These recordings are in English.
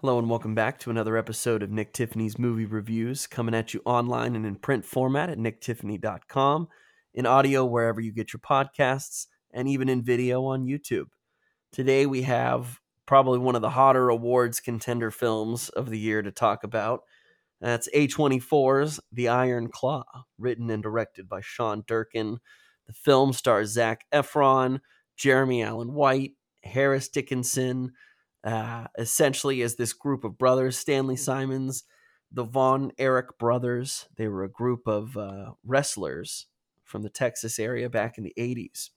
Hello and welcome back to another episode of Nick Tiffany's Movie Reviews, coming at you online and in print format at nicktiffany.com, in audio wherever you get your podcasts, and even in video on YouTube. Today we have probably one of the hotter awards contender films of the year to talk about. That's A24's The Iron Claw, written and directed by Sean Durkin. The film stars Zac Efron, Jeremy Allen White, Harris Dickinson, uh, essentially as this group of brothers, Stanley Simons, the Von Erich brothers. They were a group of uh, wrestlers from the Texas area back in the 80s.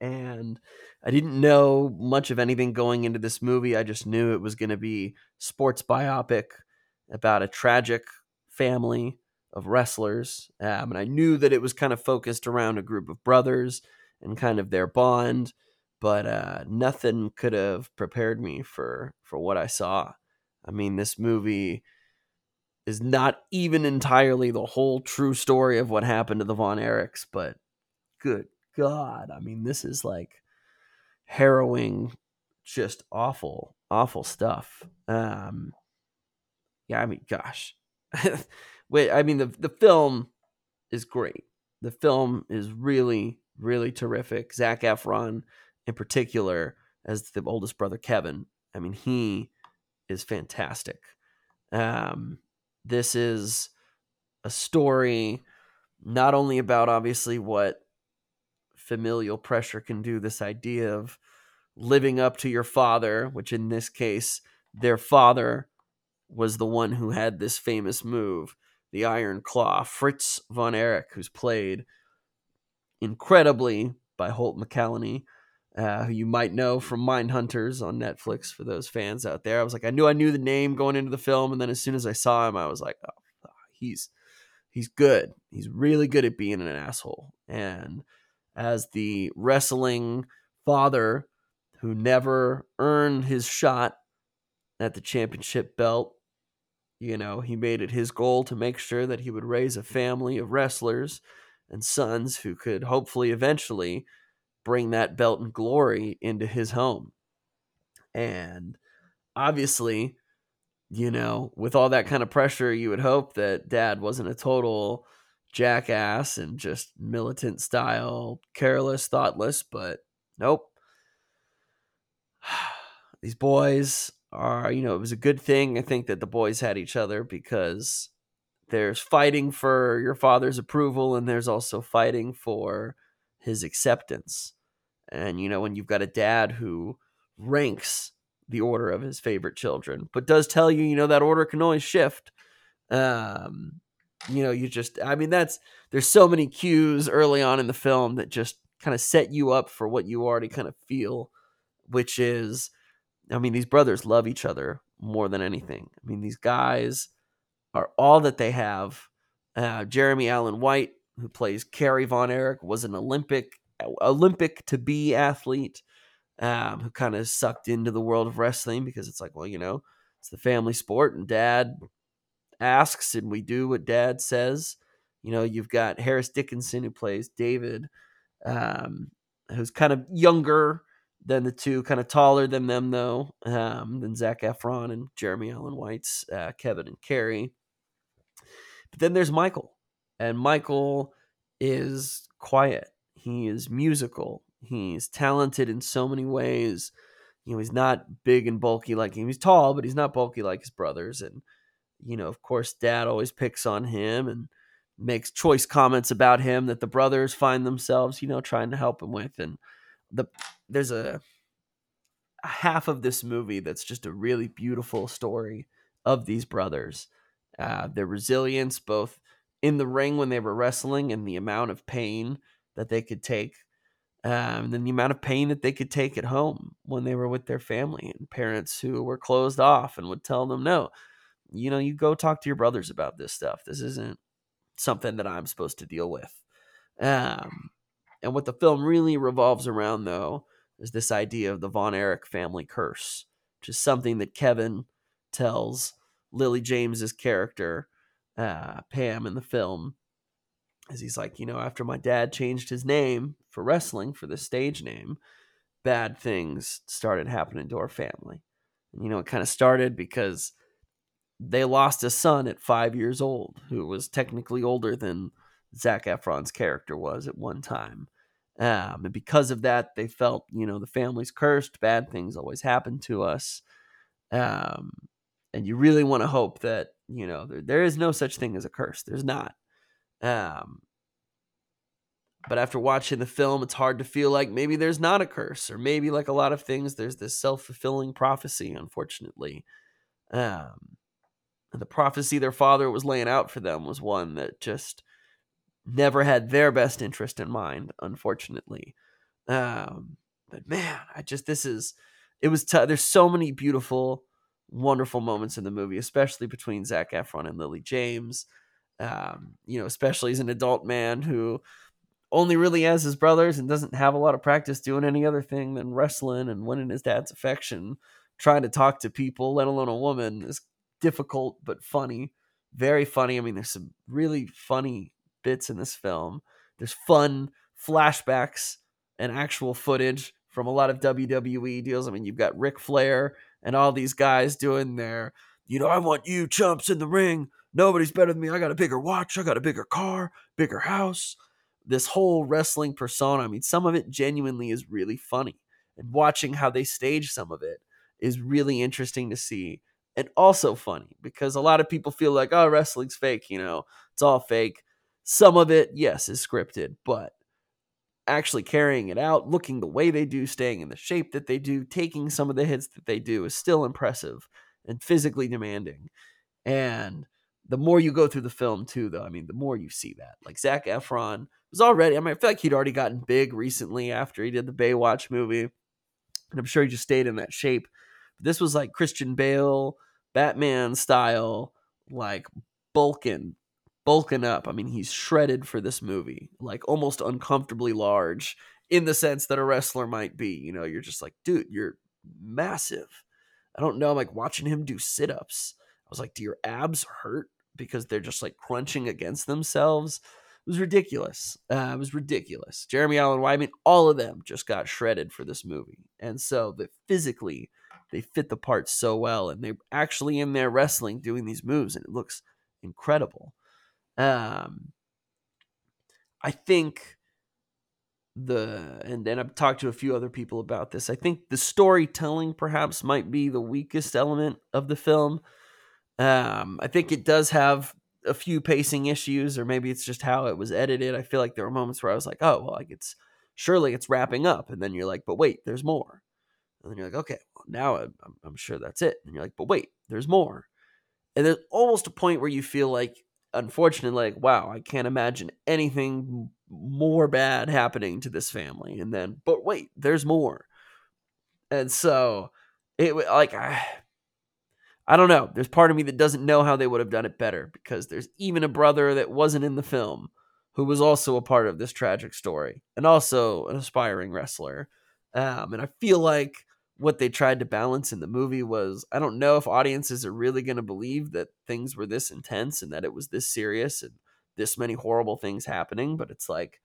And I didn't know much of anything going into this movie. I just knew it was going to be sports biopic about a tragic family of wrestlers. Um, and I knew that it was kind of focused around a group of brothers and kind of their bond but uh, nothing could have prepared me for for what I saw. I mean, this movie is not even entirely the whole true story of what happened to the Von Erichs, but good God, I mean, this is like harrowing, just awful, awful stuff. Um, yeah, I mean, gosh, wait, I mean, the the film is great. The film is really, really terrific. Zac Efron in particular as the oldest brother Kevin. I mean, he is fantastic. Um, this is a story not only about obviously what familial pressure can do, this idea of living up to your father, which in this case, their father was the one who had this famous move, the Iron Claw. Fritz von Erich, who's played incredibly by Holt McCallany, uh, who you might know from Mindhunters on Netflix for those fans out there. I was like, I knew I knew the name going into the film, and then as soon as I saw him, I was like, oh, he's he's good. He's really good at being an asshole. And as the wrestling father who never earned his shot at the championship belt, you know, he made it his goal to make sure that he would raise a family of wrestlers and sons who could hopefully eventually bring that belt and glory into his home. And obviously, you know, with all that kind of pressure, you would hope that dad wasn't a total jackass and just militant style, careless, thoughtless, but nope. These boys are, you know, it was a good thing I think that the boys had each other because there's fighting for your father's approval and there's also fighting for his acceptance. And, you know, when you've got a dad who ranks the order of his favorite children, but does tell you, you know, that order can always shift. Um, you know, you just, I mean, that's, there's so many cues early on in the film that just kind of set you up for what you already kind of feel, which is, I mean, these brothers love each other more than anything. I mean, these guys are all that they have. Uh, Jeremy Allen White, who plays Kerry Von Erich, was an Olympic Olympic to be athlete um, who kind of sucked into the world of wrestling because it's like, well, you know, it's the family sport and dad asks and we do what dad says. You know, you've got Harris Dickinson who plays David, um, who's kind of younger than the two, kind of taller than them though, um, than Zac Efron and Jeremy Allen White's uh, Kevin and Kerry. But then there's Michael, and Michael is quiet he is musical. He's talented in so many ways. You know, he's not big and bulky like him. He's tall, but he's not bulky like his brothers. And, you know, of course, dad always picks on him and makes choice comments about him that the brothers find themselves, you know, trying to help him with. And the there's a, a half of this movie that's just a really beautiful story of these brothers. Uh, their resilience, both in the ring when they were wrestling and the amount of pain that they could take um, and the amount of pain that they could take at home when they were with their family and parents who were closed off and would tell them no you know you go talk to your brothers about this stuff. This isn't something that i'm supposed to deal with. Um, and what the film really revolves around though is this idea of the von erich family curse which is something that kevin tells lily james's character uh, pam in the film as he's like, you know, after my dad changed his name for wrestling for the stage name, bad things started happening to our family. You know, it kind of started because they lost a son at five years old, who was technically older than Zac Efron's character was at one time. Um, and because of that, they felt, you know, the family's cursed. Bad things always happen to us. Um, and you really want to hope that, you know, there, there is no such thing as a curse. There's not. Um, but after watching the film, it's hard to feel like maybe there's not a curse, or maybe like a lot of things, there's this self fulfilling prophecy, unfortunately. Um, the prophecy their father was laying out for them was one that just never had their best interest in mind, unfortunately. Um, but man, I just, this is, it was, t- there's so many beautiful, wonderful moments in the movie, especially between Zac Efron and Lily James. Um, you know, especially as an adult man who, only really has his brothers and doesn't have a lot of practice doing any other thing than wrestling and winning his dad's affection. Trying to talk to people, let alone a woman, is difficult but funny. Very funny. I mean, there's some really funny bits in this film. There's fun flashbacks and actual footage from a lot of WWE deals. I mean, you've got Ric Flair and all these guys doing their, you know, I want you chumps in the ring. Nobody's better than me. I got a bigger watch. I got a bigger car, bigger house this whole wrestling persona. I mean, some of it genuinely is really funny. And watching how they stage some of it is really interesting to see and also funny because a lot of people feel like, oh, wrestling's fake, you know, it's all fake. Some of it, yes, is scripted, but actually carrying it out, looking the way they do, staying in the shape that they do, taking some of the hits that they do is still impressive and physically demanding. And the more you go through the film, too, though, I mean, the more you see that. Like Zac Efron was already, I mean, I feel like he'd already gotten big recently after he did the Baywatch movie. And I'm sure he just stayed in that shape. This was like Christian Bale, Batman style, like bulking, bulking up. I mean, he's shredded for this movie, like almost uncomfortably large in the sense that a wrestler might be. You know, you're just like, dude, you're massive. I don't know. I'm like watching him do sit ups. I was like, do your abs hurt because they're just like crunching against themselves? It was ridiculous. Uh, it was ridiculous. Jeremy Allen mean, all of them just got shredded for this movie. And so that physically they fit the part so well and they're actually in there wrestling doing these moves and it looks incredible. Um I think the and then I've talked to a few other people about this. I think the storytelling perhaps might be the weakest element of the film. Um I think it does have a few pacing issues, or maybe it's just how it was edited. I feel like there were moments where I was like, oh, well, like it's surely it's wrapping up, and then you're like, but wait, there's more, and then you're like, okay, well, now I'm, I'm sure that's it, and you're like, but wait, there's more, and there's almost a point where you feel like, unfortunately, like, wow, I can't imagine anything more bad happening to this family, and then, but wait, there's more, and so it like I I don't know. There's part of me that doesn't know how they would have done it better because there's even a brother that wasn't in the film who was also a part of this tragic story and also an aspiring wrestler. Um, and I feel like what they tried to balance in the movie was I don't know if audiences are really going to believe that things were this intense and that it was this serious and this many horrible things happening, but it's like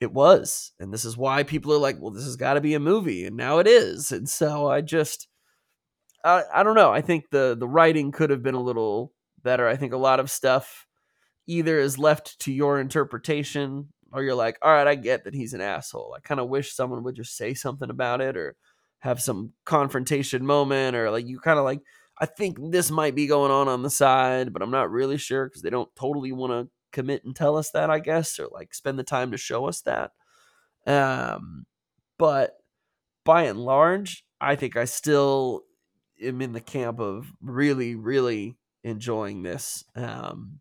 it was. And this is why people are like, well, this has got to be a movie. And now it is. And so I just I, I don't know. I think the the writing could have been a little better. I think a lot of stuff either is left to your interpretation or you're like, all right, I get that he's an asshole. I kind of wish someone would just say something about it or have some confrontation moment or like you kind of like I think this might be going on on the side, but I'm not really sure because they don't totally want to commit and tell us that, I guess, or like spend the time to show us that. Um, but by and large, I think I still am in the camp of really, really enjoying this. Um,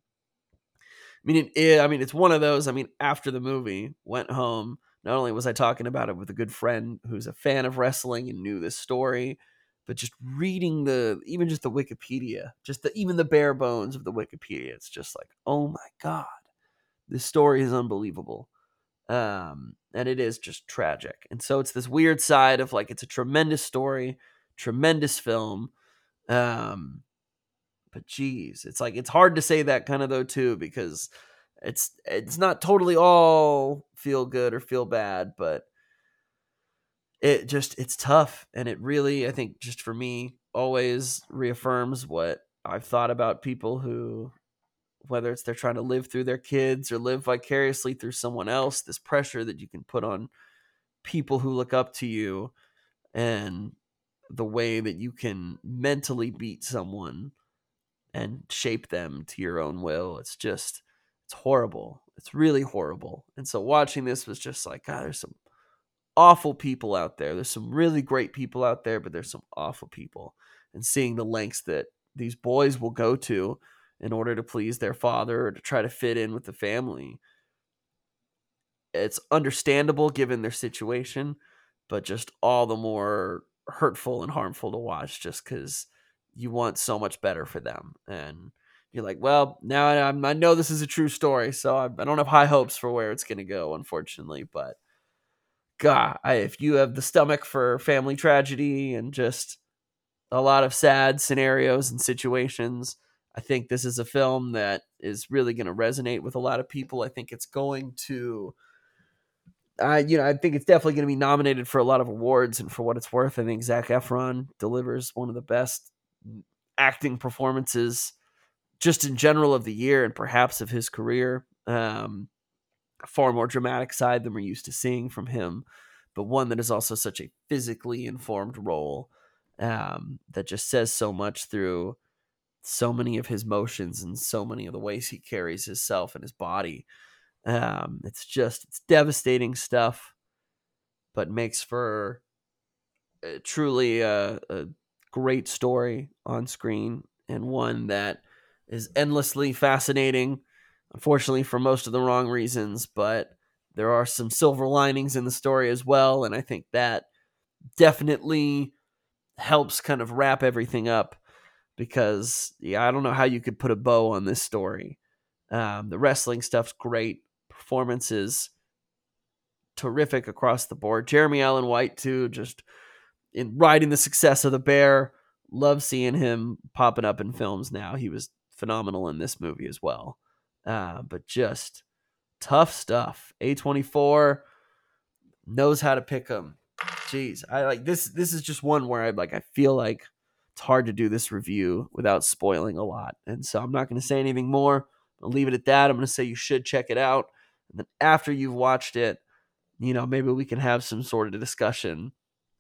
I mean, it, it, I mean, it's one of those. I mean, after the movie, went home. Not only was I talking about it with a good friend who's a fan of wrestling and knew this story, but just reading the even just the Wikipedia, just the even the bare bones of the Wikipedia, it's just like, oh my god, this story is unbelievable. Um, and it is just tragic. And so it's this weird side of like it's a tremendous story tremendous film. Um, but geez, it's like it's hard to say that kind of though too because it's it's not totally all feel good or feel bad, but it just it's tough and it really I think just for me always reaffirms what I've thought about people who whether it's they're trying to live through their kids or live vicariously through someone else, this pressure that you can put on people who look up to you and the way that you can mentally beat someone and shape them to your own will. It's just it's horrible. It's really horrible. And so watching this was just like, God, there's some awful people out there. There's some really great people out there, but there's some awful people. And seeing the lengths that these boys will go to in order to please their father or to try to fit in with the family. It's understandable given their situation, but just all the more hurtful and harmful to watch just because you want so much better for them. And you're like, well, now I, I know this is a true story, so I, I don't have high hopes for where it's going to go, unfortunately. But God, I, if you have the stomach for family tragedy and just a lot of sad scenarios and situations, I think this is a film that is really going to resonate with a lot of people. I think it's going to, uh, you know, I think it's definitely going to be nominated for a lot of awards. And for what it's worth, I think Zac Efron delivers one of the best acting performances just in general of the year and perhaps of his career. Um, far more dramatic side than we're used to seeing from him, but one that is also such a physically informed role um, that just says so much through so many of his motions and so many of the ways he carries himself and his body. Um, it's just it's devastating stuff, but makes for uh, truly a, a great story on screen and one that is endlessly fascinating. Unfortunately, for most of the wrong reasons, but there are some silver linings in the story as well, and I think that definitely helps kind of wrap everything up because yeah, I don't know how you could put a bow on this story. Um, the wrestling stuff's great, performances terrific across the board. Jeremy Allen White too, just in riding the success of the Bear. Love seeing him popping up in films now. He was phenomenal in this movie as well. Uh, but just tough stuff. A24 knows how to pick them. Jeez, I like this. This is just one where I like. I feel like it's hard to do this review without spoiling a lot. And so I'm not going to say anything more. I'll leave it at that. I'm going to say you should check it out. And then after you've watched it, you know, maybe we can have some sort of discussion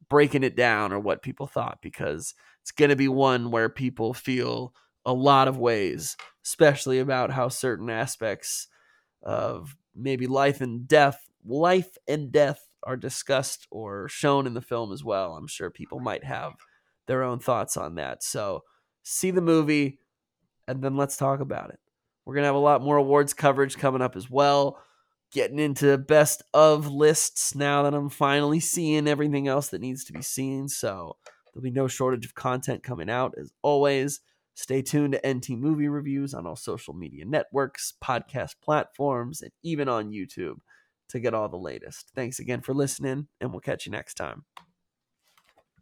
breaking it down or what people thought because it's going to be one where people feel a lot of ways, especially about how certain aspects of maybe life and death, life and death are discussed or shown in the film as well. I'm sure people might have their own thoughts on that. So see the movie and then let's talk about it. We're going to have a lot more awards coverage coming up as well. Getting into best of lists now that I'm finally seeing everything else that needs to be seen. So there'll be no shortage of content coming out as always. Stay tuned to NT Movie Reviews on all social media networks, podcast platforms, and even on YouTube to get all the latest. Thanks again for listening, and we'll catch you next time.